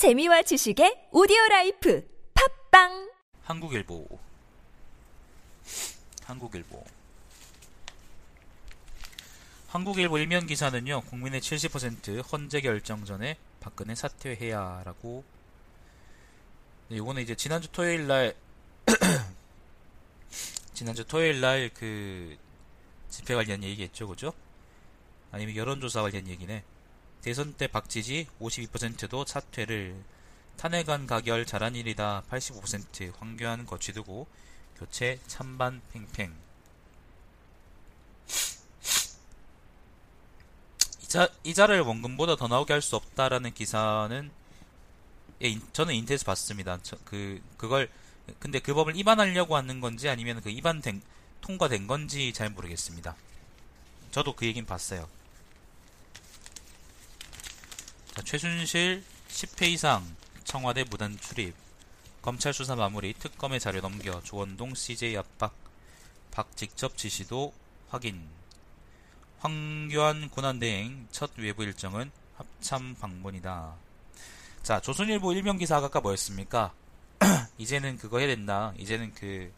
재미와 지식의 오디오 라이프 팟빵! 한국일보. 한국일보. 한국일보 일면 기사는요 국민의 70% 헌재 결정 전에 박근혜 사퇴해야라고. 네, 이거는 이제 지난주 토요일 날 지난주 토요일 날 그 집회 관련 얘기했죠 그죠? 아니면 여론조사 관련 얘기네 대선 때 박지지 52%도 사퇴를 탄핵안 가결 잘한 일이다 85% 황교안 거취두고 교체 찬반 팽팽 이자, 이자를 원금보다 더 나오게 할 수 없다라는 기사는 예, 인, 저는 인터넷에서 봤습니다. 저, 그 그걸 근데 그 법을 위반하려고 하는 건지 아니면 그 위반된 통과된 건지 잘 모르겠습니다. 저도 그 얘긴 봤어요. 자, 최순실 10회 이상 청와대 무단 출입 검찰 수사 마무리 특검의 자료 넘겨 조원동 CJ 압박 박 직접 지시도 확인 황교안 군안대행 첫 외부 일정은 합참 방문이다. 자 조선일보 일명 기사가 아까 뭐였습니까? 이제는 그거 해야 된다. 이제는 그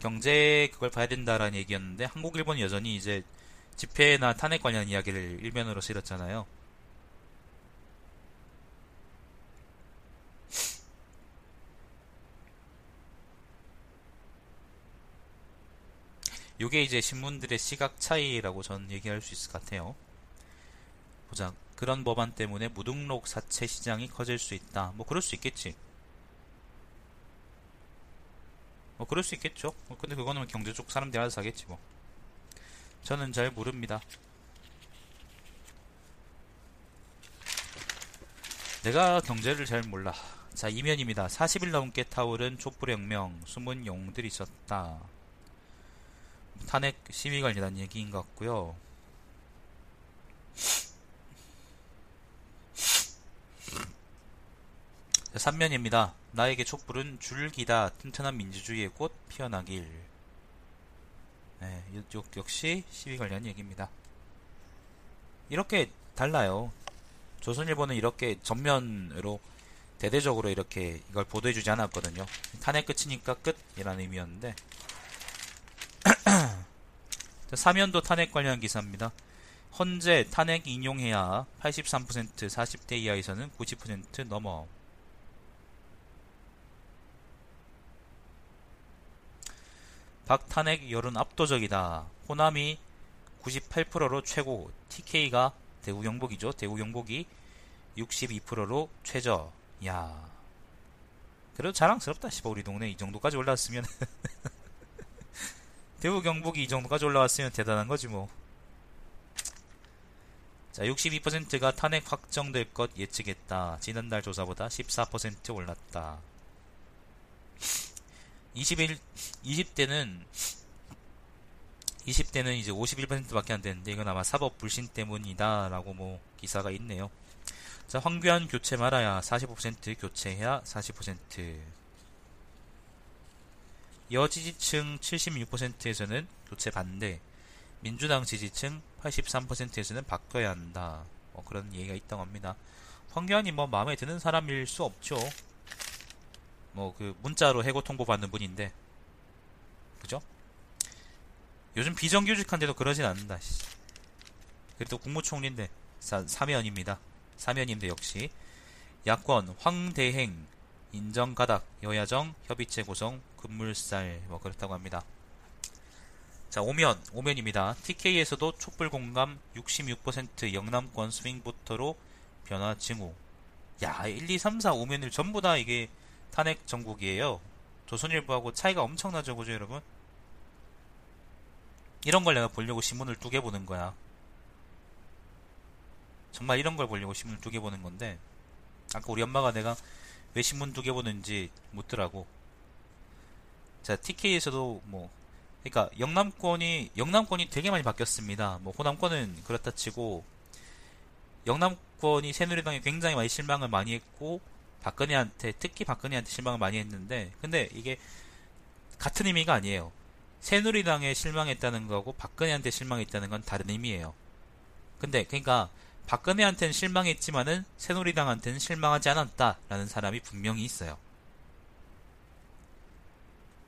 경제 그걸 봐야 된다라는 얘기였는데 한국 일본은 여전히 이제 집회나 탄핵 관련 이야기를 일면으로 실었잖아요. 요게 이제 신문들의 시각 차이라고 저는 얘기할 수 있을 것 같아요. 보자. 그런 법안 때문에 무등록 사채 시장이 커질 수 있다. 뭐 그럴 수 있겠지. 뭐 그럴 수 있겠죠. 뭐 근데 그거는 경제 쪽 사람들이 알아서 하겠지 뭐. 저는 잘 모릅니다. 내가 경제를 잘 몰라. 자, 이면입니다. 40일 넘게 타오른 촛불의 혁명, 숨은 영웅들이 있었다. 탄핵 시위 관련한 얘기인 것 같고요. 삼면입니다. 나에게 촛불은 줄기다. 튼튼한 민주주의의 꽃 피어나길. 네, 역, 역시 시위 관련 얘기입니다. 이렇게 달라요. 조선일보는 이렇게 전면으로 대대적으로 이렇게 이걸 보도해주지 않았거든요. 탄핵 끝이니까 끝이라는 의미였는데 사면도 탄핵 관련 기사입니다. 헌재 탄핵 인용해야 83% 40대 이하에서는 90% 넘어. 박탄핵 여론 압도적이다. 호남이 98%로 최고, TK가 대구 경북이죠. 대구 경북이 62%로 최저. 야. 그래도 자랑스럽다. 씨발 우리 동네 이 정도까지 올라왔으면 대구 경북이 이 정도까지 올라왔으면 대단한 거지 뭐. 자, 62%가 탄핵 확정될 것 예측했다. 지난달 조사보다 14% 올랐다. 21, 20대는 20대는 이제 51%밖에 안 되는데 이건 아마 사법 불신 때문이다라고 뭐 기사가 있네요. 자, 황교안 교체 말아야 45% 교체해야 40% 여지지층 76%에서는 교체 반대, 민주당 지지층 83%에서는 바꿔야 한다. 뭐 그런 얘기가 있다고 합니다. 황교안이 뭐 마음에 드는 사람일 수 없죠. 뭐 그 문자로 해고 통보 받는 분인데, 그죠? 요즘 비정규직한데도 그러진 않는다. 그래도 국무총리인데 사, 사면입니다. 사면인데 역시 야권 황대행 인정 가닥 여야정 협의체 구성 금물살 뭐 그렇다고 합니다. 자 오면 오면입니다. TK에서도 촛불 공감 66% 영남권 스윙부터로 변화 징후. 야 1, 2, 3, 4 오면을 전부 다 이게 탄핵 전국이에요. 조선일보하고 차이가 엄청나죠, 그죠 여러분? 이런 걸 내가 보려고 신문을 두 개 보는 거야. 정말 이런 걸 보려고 신문을 두 개 보는 건데 아까 우리 엄마가 내가 왜 신문 두 개 보는지 묻더라고. 자, TK에서도 뭐, 그러니까 영남권이 영남권이 되게 많이 바뀌었습니다. 뭐 호남권은 그렇다 치고 영남권이 새누리당에 굉장히 많이 실망을 많이 했고 박근혜한테 특히 박근혜한테 실망을 많이 했는데 근데 이게 같은 의미가 아니에요. 새누리당에 실망했다는 거하고 박근혜한테 실망했다는 건 다른 의미예요. 근데 그러니까 박근혜한테는 실망했지만은 새누리당한테는 실망하지 않았다라는 사람이 분명히 있어요.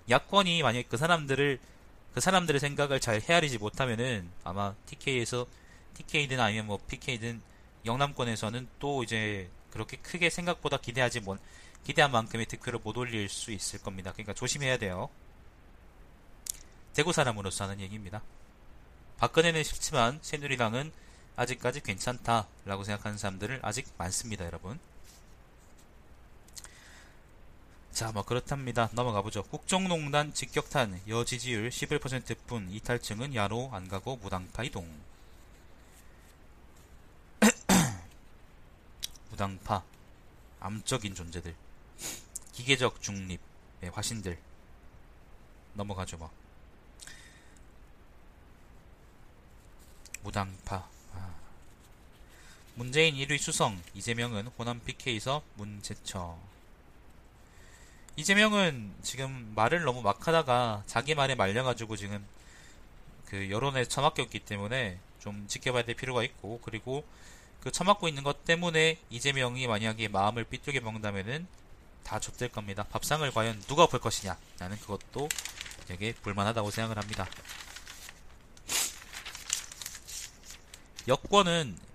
야권이 만약 그 사람들을 그 사람들의 생각을 잘 헤아리지 못하면은 아마 TK에서 TK든 아니면 뭐 PK든 영남권에서는 또 이제 그렇게 크게 생각보다 기대하지 못 기대한 만큼의 득표를 못 올릴 수 있을 겁니다. 그러니까 조심해야 돼요. 대구 사람으로서 하는 얘기입니다. 박근혜는 싫지만 새누리당은 아직까지 괜찮다라고 생각하는 사람들을 아직 많습니다, 여러분. 자, 뭐 그렇답니다. 넘어가 보죠. 국정농단 직격탄 여지지율 11%뿐 이탈층은 야로 안 가고 무당파 이동. 무당파 암적인 존재들 기계적 중립의 화신들 넘어가죠 뭐. 무당파 아. 문재인 1위 수성 이재명은 호남 PK에서 문제처 이재명은 지금 말을 너무 막 하다가 자기 말에 말려가지고 지금 그 여론에 처막혔기 때문에 좀 지켜봐야 될 필요가 있고 그리고 그 처막고 있는 것 때문에 이재명이 만약에 마음을 삐뚤게 먹는다면은 다 좁될 겁니다. 밥상을 과연 누가 볼 것이냐 나는 그것도 되게 불만하다고 생각을 합니다. 여권은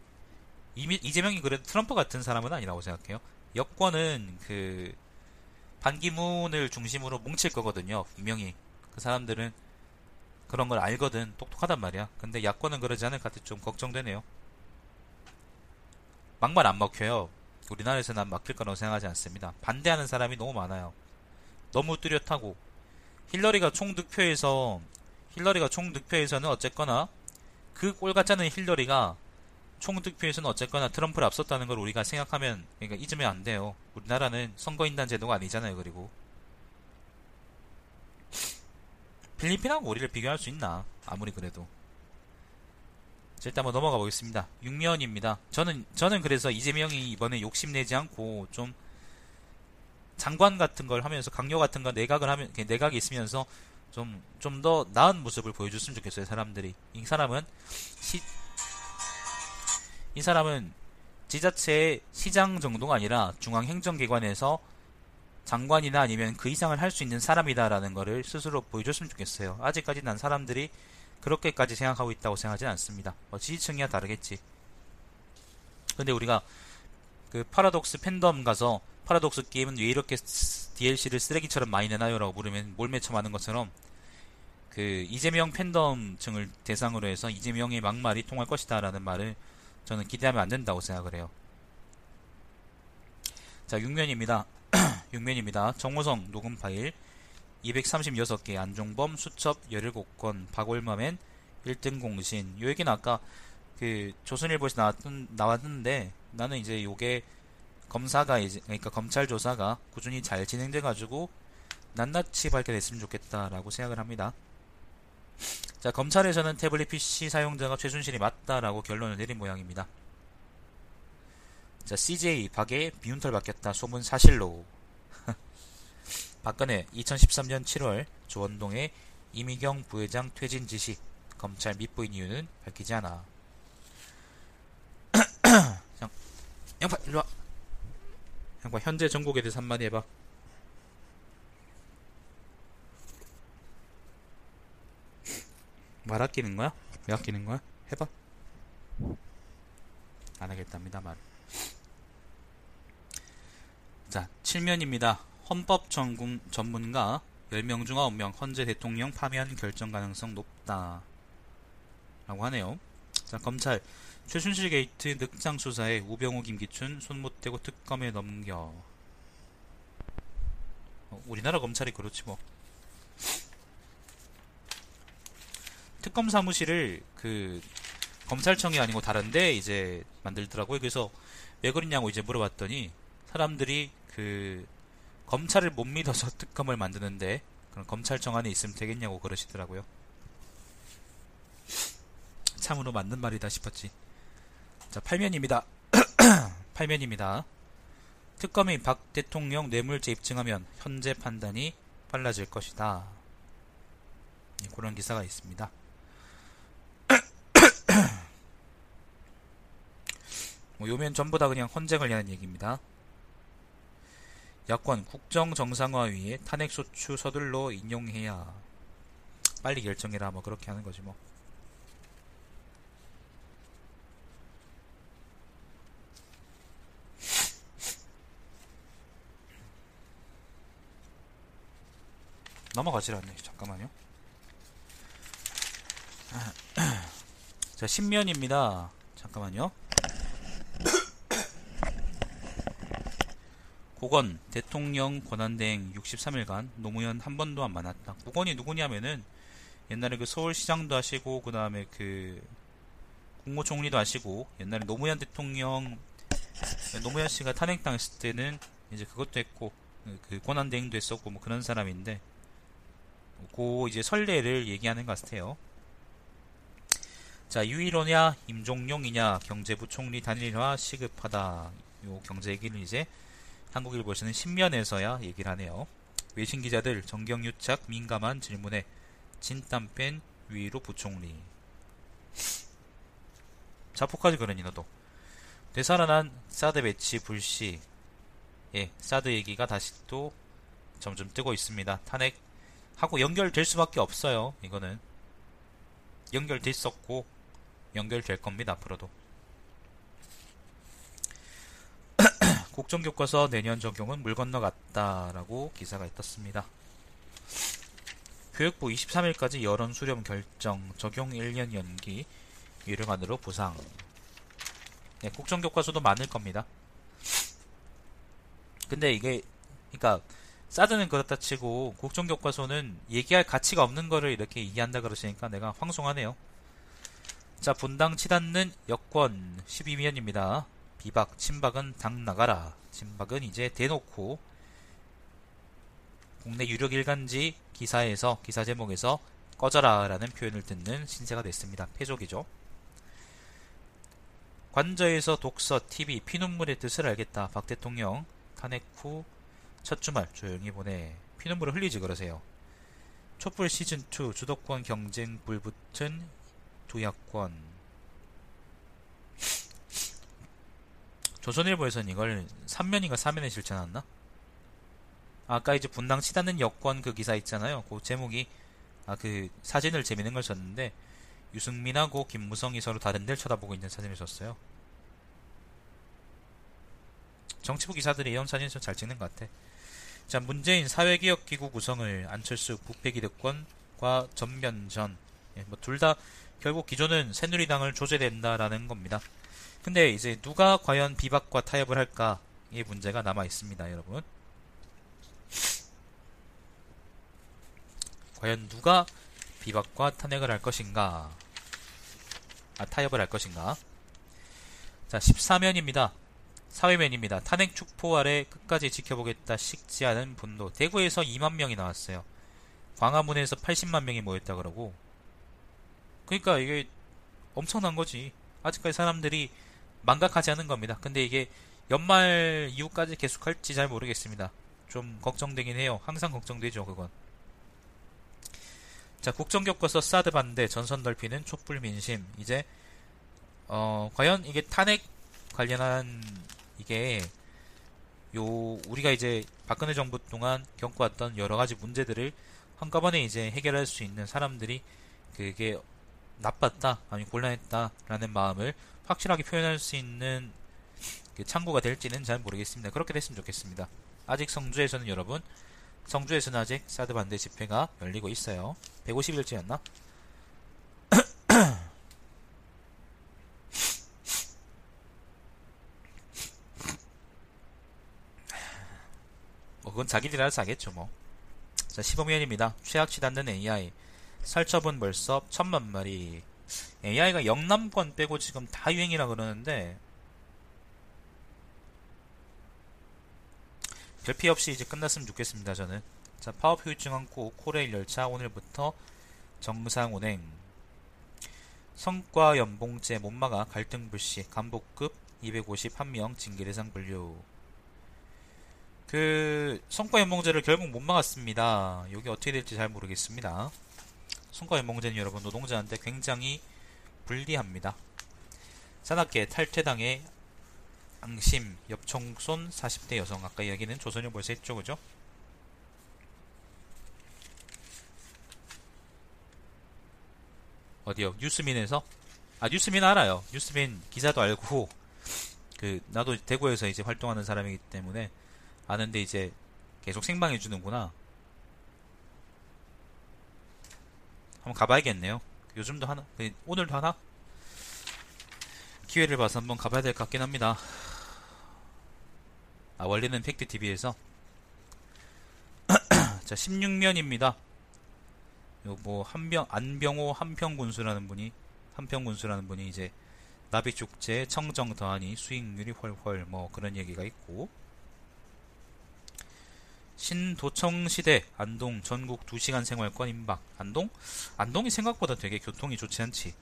이재명이 그래도 트럼프 같은 사람은 아니라고 생각해요. 여권은 그 반기문을 중심으로 뭉칠 거거든요. 분명히 그 사람들은 그런 걸 알거든. 똑똑하단 말이야. 근데 야권은 그러지 않을 것 같아 좀 걱정되네요. 막말 안 먹혀요. 우리나라에서 난 막힐 거라고 생각하지 않습니다. 반대하는 사람이 너무 많아요. 너무 뚜렷하고 힐러리가 총 득표에서 힐러리가 총 득표에서는 어쨌거나 그 꼴 같지 않은 힐러리가 총득표에서는 어쨌거나 트럼프를 앞섰다는 걸 우리가 생각하면 그러니까 잊으면 안 돼요. 우리나라는 선거인단 제도가 아니잖아요. 그리고 필리핀하고 우리를 비교할 수 있나? 아무리 그래도. 자, 일단 한번 넘어가 보겠습니다. 6면입니다. 저는 저는 그래서 이재명이 이번에 욕심내지 않고 좀 장관 같은 걸 하면서 강요 같은 거 내각을 하면 내각이 있으면서 좀 좀 더 나은 모습을 보여줬으면 좋겠어요. 사람들이 이 사람은 시, 이 사람은 지자체의 시장 정도가 아니라 중앙행정기관에서 장관이나 아니면 그 이상을 할 수 있는 사람이다라는 것을 스스로 보여줬으면 좋겠어요. 아직까지 난 사람들이 그렇게까지 생각하고 있다고 생각하지는 않습니다. 뭐 지지층이야 다르겠지. 근데 우리가 그 파라독스 팬덤 가서 파라독스 게임은 왜 이렇게 DLC를 쓰레기처럼 많이 내나요라고 물으면 몰매쳐맞는 것처럼 그 이재명 팬덤층을 대상으로 해서 이재명의 막말이 통할 것이다라는 말을 저는 기대하면 안 된다고 생각을 해요. 자, 6면입니다. 6면입니다. 정호성 녹음 파일 236개, 안종범 수첩 17건, 박올마맨 1등 공신. 요 얘기는 아까 그 조선일보에서 나왔던, 나왔는데 나는 이제 요게 검사가 이제 그러니까 검찰 조사가 꾸준히 잘 진행돼 가지고 낱낱이 밝혀냈으면 좋겠다라고 생각을 합니다. 자, 검찰에서는 태블릿 PC 사용자가 최순실이 맞다라고 결론을 내린 모양입니다. 자, CJ 박에 비운털 바뀌었다 소문 사실로. 박근혜 2013년 7월 조원동의 이미경 부회장 퇴진 지시 검찰 밑보인 이유는 밝히지 않아. 양파 일로 와. 양파 현재 전국에 대해서 한마디 해봐. 말 아끼는 거야? 왜 아끼는 거야? 해봐. 안 하겠답니다, 말. 자, 7면입니다. 헌법 전문, 전문가 10명 중 9명 헌재 대통령 파면 결정 가능성 높다. 라고 하네요. 자, 검찰. 최순실 게이트 늑장 수사에 우병우 김기춘 손 못 대고 특검에 넘겨. 어, 우리나라 검찰이 그렇지 뭐. 특검 사무실을 그 검찰청이 아니고 다른데 이제 만들더라고요. 그래서 왜 그러냐고 이제 물어봤더니 사람들이 그 검찰을 못 믿어서 특검을 만드는데 그럼 검찰청 안에 있으면 되겠냐고 그러시더라고요. 참으로 맞는 말이다 싶었지. 자, 8면입니다. 8면입니다. 특검이 박 대통령 뇌물죄 입증하면 현재 판단이 빨라질 것이다. 네, 그런 기사가 있습니다. 뭐 요면 전부 다 그냥 헌쟁을 하는 얘기입니다. 야권 국정 정상화 위에 탄핵 소추 서둘러 인용해야 빨리 결정해라 뭐 그렇게 하는 거지 뭐. 넘어가질 않네. 잠깐만요. 자, 신면입니다. 잠깐만요. 고건 대통령 권한대행 63일간 노무현 한 번도 안 만났다. 고건이 누구냐면은 옛날에 그 서울시장도 하시고 그 다음에 그 국무총리도 하시고 옛날에 노무현 대통령 노무현 씨가 탄핵당했을 때는 이제 그것도 했고 그 권한대행도 했었고 뭐 그런 사람인데 고 이제 설례를 얘기하는 것 같아요. 자 유일호냐 임종용이냐 경제부 총리 단일화 시급하다. 요 경제 얘기를 이제 한국일보에서는 신면에서야 얘기를 하네요. 외신 기자들 정경유착 민감한 질문에 진땀 뺀 유일호 부총리. 자폭하지 그러니 너도. 되살아난 사드 배치 불씨. 예, 사드 얘기가 다시 또 점점 뜨고 있습니다. 탄핵 하고 연결될 수밖에 없어요. 이거는 연결됐었고 연결될 겁니다. 앞으로도. 국정 교과서 내년 적용은 물 건너갔다라고 기사가 떴습니다. 교육부 23일까지 여론 수렴 결정, 적용 1년 연기, 유료관으로 부상. 네, 국정 교과서도 많을 겁니다. 근데 이게, 그러니까 사드는 그렇다 치고 국정 교과서는 얘기할 가치가 없는 거를 이렇게 얘기한다 그러시니까 내가 황송하네요. 자, 분당 치닫는 여권 12면입니다. 비박, 친박은 당 나가라. 친박은 이제 대놓고 국내 유력 일간지 기사에서 기사 제목에서 꺼져라라는 표현을 듣는 신세가 됐습니다. 패족이죠. 관저에서 독서, TV, 피눈물의 뜻을 알겠다. 박 대통령 탄핵 후 첫 주말 조용히 보내 피눈물을 흘리지 그러세요. 촛불 시즌2 주도권 경쟁 불붙은 두 야권 조선일보에서는 이걸 3면인가 4면에 실천했나? 아까 이제 분당 치닫는 여권 그 기사 있잖아요. 그 제목이 아 그 사진을 재밌는 걸 썼는데 유승민하고 김무성이 서로 다른 데를 쳐다보고 있는 사진을 썼어요. 정치부 기사들이 이런 사진을 잘 찍는 것 같아. 자, 문재인 사회개혁기구 구성을 안철수 부패기득권과 전면전. 예, 뭐둘 다 결국 기존은 새누리당을 조제된다라는 겁니다. 근데 이제 누가 과연 비박과 타협을 할까? 이 문제가 남아 있습니다, 여러분. 과연 누가 비박과 탄핵을 할 것인가? 아, 타협을 할 것인가? 자, 14면입니다. 사회면입니다. 탄핵 축포 아래 끝까지 지켜보겠다 식지 않은 분노. 대구에서 2만 명이 나왔어요. 광화문에서 80만 명이 모였다 그러고. 그러니까 이게 엄청난 거지. 아직까지 사람들이 망각하지 않은 겁니다. 근데 이게 연말 이후까지 계속할지 잘 모르겠습니다. 좀 걱정되긴 해요. 항상 걱정되죠, 그건. 자, 국정교과서 사드 반대, 전선 넓히는 촛불 민심. 이제, 어, 과연 이게 탄핵 관련한 이게 요 우리가 이제 박근혜 정부 동안 겪어왔던 여러 가지 문제들을 한꺼번에 이제 해결할 수 있는 사람들이 그게 나빴다 아니 곤란했다라는 마음을 확실하게 표현할 수 있는 그 창구가 될지는 잘 모르겠습니다. 그렇게 됐으면 좋겠습니다. 아직 성주에서는 여러분 성주에서는 아직 사드 반대 집회가 열리고 있어요. 150일째였나? 뭐 그건 자기들이 알아서 하겠죠 뭐. 자 15면입니다. 최악치 닿는 AI 살처분 벌써 천만 마리 AI가 영남권 빼고 지금 다 유행이라 그러는데 별 피해 없이 이제 끝났으면 좋겠습니다 저는 자 파업 효율증 않고 코레일 열차 오늘부터 정상 운행 성과 연봉제 못 막아 갈등 불씨 간복급 251명 징계 대상 분류 그 성과 연봉제를 결국 못 막았습니다. 여기 어떻게 될지 잘 모르겠습니다. 성과 연봉제는 여러분 노동자한테 굉장히 불리합니다. 산악계 탈퇴당해 앙심, 엽총손 40대 여성. 아까 이야기는 조선일보에서 했죠, 그죠? 어디요? 뉴스민에서? 아, 뉴스민 알아요. 뉴스민 기사도 알고, 그, 나도 대구에서 이제 활동하는 사람이기 때문에 아는데 이제 계속 생방해 주는구나. 한번 가봐야겠네요. 요즘도 하나? 그, 오늘도 하나? 기회를 봐서 한번 가봐야 될 것 같긴 합니다. 아, 원래는 팩트TV에서. 자, 16면입니다. 요 뭐 한병 안병호 한평군수라는 분이 한평군수라는 분이 이제 나비축제 청정 더하니 수익률이 훨훨 뭐 그런 얘기가 있고 신도청 시대 안동 전국 2시간 생활권 임박 안동 안동이 생각보다 되게 교통이 좋지 않지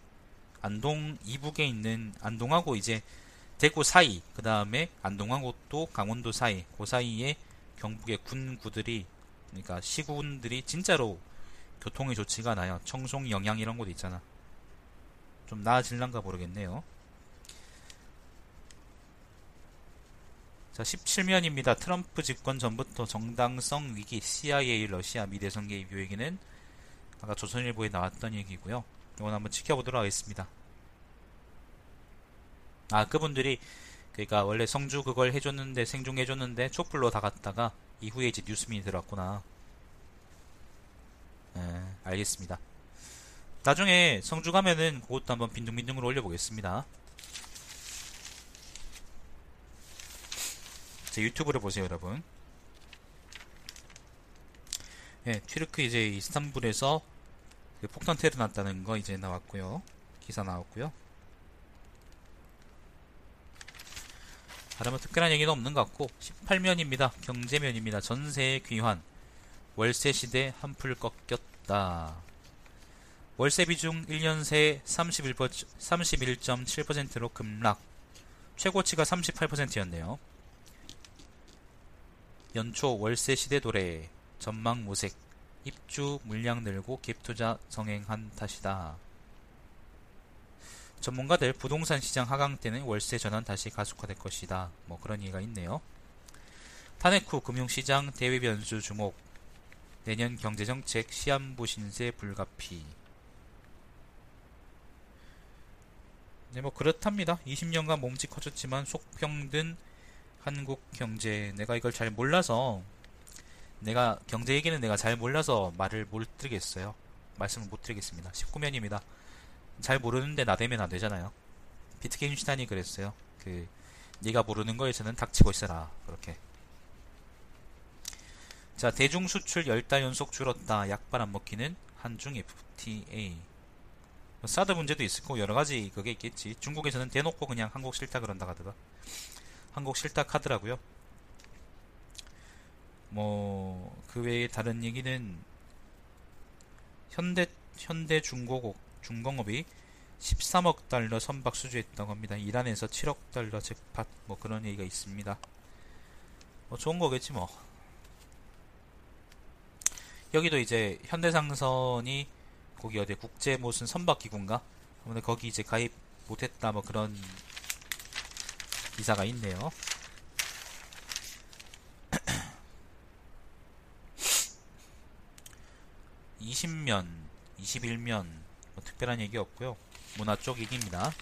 안동 이북에 있는 안동하고 이제 대구 사이 그 다음에 안동하고 또 강원도 사이 그 사이에 경북의 군구들이 그러니까 시군들이 진짜로 교통이 좋지가 않아요. 청송, 영양 이런 곳 있잖아. 좀 나아질란가 모르겠네요. 자, 17면입니다. 트럼프 집권 전부터 정당성 위기, CIA, 러시아 미대선 개입 요 얘기는 아까 조선일보에 나왔던 얘기고요. 이건 한번 지켜보도록 하겠습니다. 아, 그분들이 그러니까 원래 성주 그걸 해줬는데 생중해줬는데 촛불로 다 갔다가 이후에 이제 뉴스민이 들어왔구나. 네, 알겠습니다. 나중에 성주 가면은 그것도 한번 빈둥빈둥으로 올려보겠습니다. 제 유튜브를 보세요, 여러분. 예, 튀르크 이제 이스탄불에서 그 폭탄 테러 났다는 거 이제 나왔고요. 기사 나왔고요. 다른 뭐 특별한 얘기는 없는 것 같고 18면입니다. 경제면입니다. 전세의 귀환. 월세 시대 한풀 꺾였다. 월세 비중 1년 새 31.7%로 급락. 최고치가 38%였네요. 연초 월세 시대 도래. 전망 모색. 입주 물량 늘고 갭 투자 성행한 탓이다. 전문가들 부동산 시장 하강 때는 월세 전환 다시 가속화될 것이다. 뭐 그런 얘기가 있네요. 탄핵 후 금융시장 대외 변수 주목. 내년 경제정책 시한부 신세 불가피. 네, 뭐 그렇답니다. 20년간 몸집 커졌지만 속병든 한국 경제. 내가 이걸 잘 몰라서 내가 경제 얘기는 내가 잘 몰라서 말을 못 드리겠어요. 말씀을 못 드리겠습니다. 19면입니다. 잘 모르는데 나대면 안 되잖아요. 비트겐슈타인이 그랬어요. 그 네가 모르는 거에서는 닥치고 있어라. 그렇게. 자, 대중 수출 10달 연속 줄었다. 약발 안 먹히는 한중 FTA. 뭐 사드 문제도 있을 거고 여러 가지 그게 있겠지. 중국에서는 대놓고 그냥 한국 싫다 그런다 하더라. 한국 싫다 하더라고요. 뭐 그 외에 다른 얘기는 현대 현대 중공업 중공업이 13억 달러 선박 수주했다고 합니다. 이란에서 7억 달러 잭팟 뭐 그런 얘기가 있습니다. 뭐 좋은 거겠지 뭐. 여기도 이제 현대상선이 거기 어디 국제 무슨 선박 기구인가? 근데 거기 이제 가입 못했다 뭐 그런 기사가 있네요. (20면) (21면) 뭐 특별한 얘기 없고요 문화 쪽 얘기입니다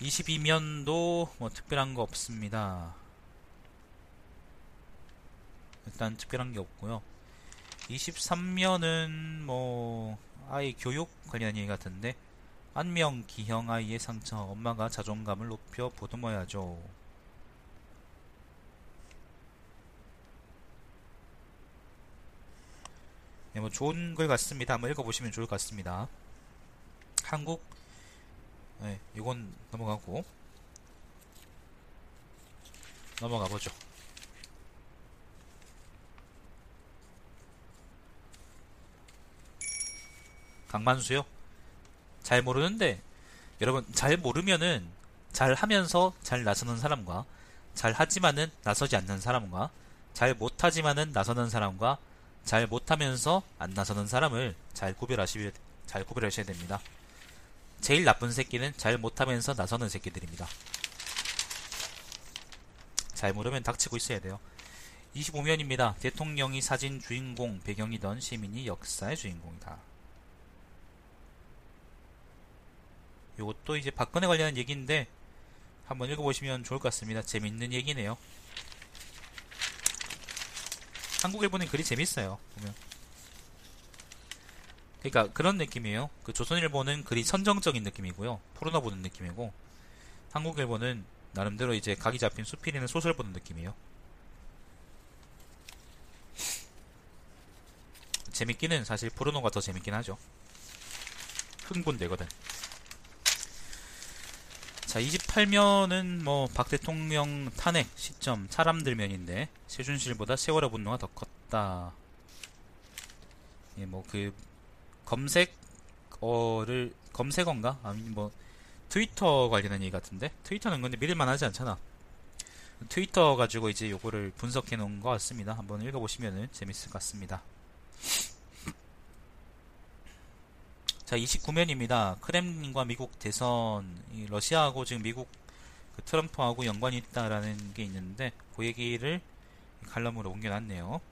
22면도 뭐 특별한 거 없습니다 일단 특별한 게 없고요. 23면은 뭐 아이 교육 관련 얘기 같은데 안명 기형 아이의 상처 엄마가 자존감을 높여 보듬어야죠. 네, 뭐 좋은 글 같습니다. 한번 읽어보시면 좋을 것 같습니다. 한국 네, 이건 넘어가고 넘어가 보죠. 강만수요? 잘 모르는데 여러분 잘 모르면은 잘 하면서 잘 나서는 사람과 잘 하지만은 나서지 않는 사람과 잘 못하지만은 나서는 사람과 잘 못하면서 안 나서는 사람을 잘 구별하시 잘 구별하셔야 됩니다. 제일 나쁜 새끼는 잘 못하면서 나서는 새끼들입니다. 잘 모르면 닥치고 있어야 돼요. 25면입니다. 대통령이 사진 주인공 배경이던 시민이 역사의 주인공이다. 요것도 이제 박근혜 관련한 얘기인데 한번 읽어보시면 좋을 것 같습니다. 재밌는 얘기네요. 한국일보는 글이 재밌어요. 보면. 그러니까 그런 느낌이에요. 그 조선일보는 글이 선정적인 느낌이고요. 포르노 보는 느낌이고 한국일보는 나름대로 이제 각이 잡힌 수필이는 소설 보는 느낌이에요. 재밌기는 사실 포르노가 더 재밌긴 하죠. 흥분되거든. 자, 28면은 뭐 박 대통령 탄핵 시점 사람들면인데 최준실보다 세월호 분노가 더 컸다. 예, 뭐 그 검색어를 검색어인가? 아니면 뭐 트위터 관련한 얘기 같은데 트위터는 근데 믿을만 하지 않잖아. 트위터 가지고 이제 요거를 분석해 놓은 것 같습니다. 한번 읽어보시면 재밌을 것 같습니다. 자, 29면입니다. 크렘린과 미국 대선, 러시아하고 지금 미국 그 트럼프하고 연관이 있다라는 게 있는데, 그 얘기를 칼럼으로 옮겨놨네요.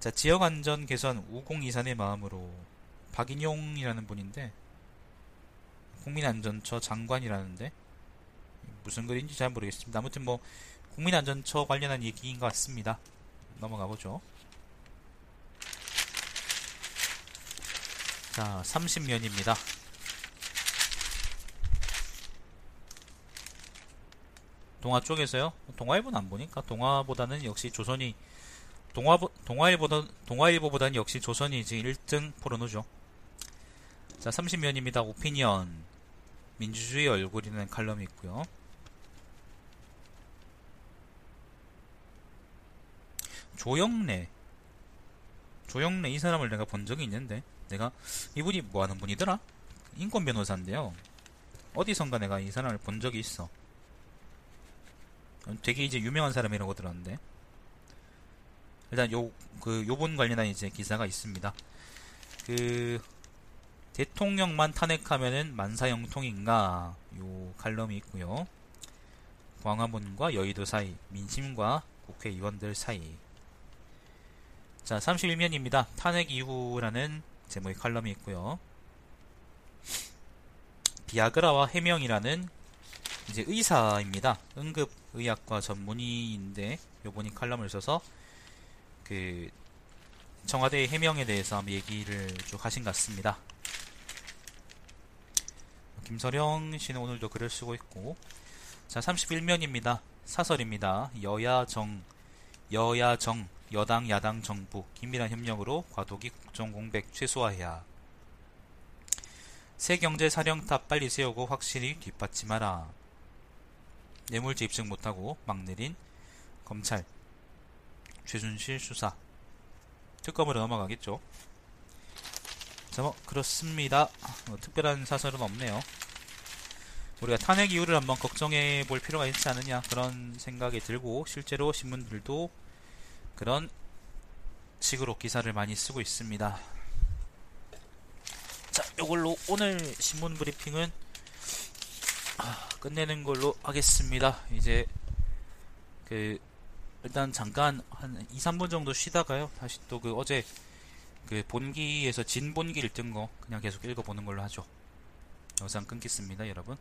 자, 지역 안전 개선 우공이산의 마음으로 박인용이라는 분인데, 국민안전처 장관이라는데, 무슨 글인지 잘 모르겠습니다. 아무튼 뭐, 국민안전처 관련한 얘기인 것 같습니다. 넘어가 보죠. 자, 30면입니다. 동화 쪽에서요. 동화일보는 안 보니까 동화보다는 역시 조선이 동화 동화일보다 동화일보보다는 역시 조선이 지금 1등 포르노죠. 자, 30면입니다. 오피니언 민주주의 얼굴이라는 칼럼이 있고요. 조영래 조영래 이 사람을 내가 본 적이 있는데 내가 이분이 뭐 하는 분이더라? 인권 변호사인데요. 어디선가 내가 이 사람을 본 적이 있어. 되게 이제 유명한 사람이라고 들었는데. 일단 요, 그, 요분 관련한 이제 기사가 있습니다. 그, 대통령만 탄핵하면은 만사형통인가? 요 칼럼이 있고요. 광화문과 여의도 사이, 민심과 국회의원들 사이. 자, 31면입니다. 탄핵 이후라는 제목의 칼럼이 있고요. 비아그라와 해명이라는 이제 의사입니다. 응급의학과 전문의인데 요번이 칼럼을 써서 그 청와대의 해명에 대해서 한번 얘기를 쭉 하신 것 같습니다. 김서령 씨는 오늘도 글을 쓰고 있고 자 31면입니다. 사설입니다. 여야정 여야정 여당 야당 정부 긴밀한 협력으로 과도기 국정 공백 최소화해야 새 경제 사령탑 빨리 세우고 확실히 뒷받침하라. 뇌물죄 입증 못하고 막 내린 검찰 최준실 수사 특검으로 넘어가겠죠. 자, 뭐 그렇습니다. 뭐, 특별한 사설은 없네요. 우리가 탄핵 이유를 한번 걱정해 볼 필요가 있지 않느냐 그런 생각이 들고 실제로 신문들도 그런 식으로 기사를 많이 쓰고 있습니다. 자, 이걸로 오늘 신문 브리핑은 아, 끝내는 걸로 하겠습니다. 이제 그 일단 잠깐 한 2, 3분 정도 쉬다가요. 다시 또 그 어제 그 본기에서 진 본기를 뜬 거 그냥 계속 읽어보는 걸로 하죠. 영상 끊겠습니다, 여러분.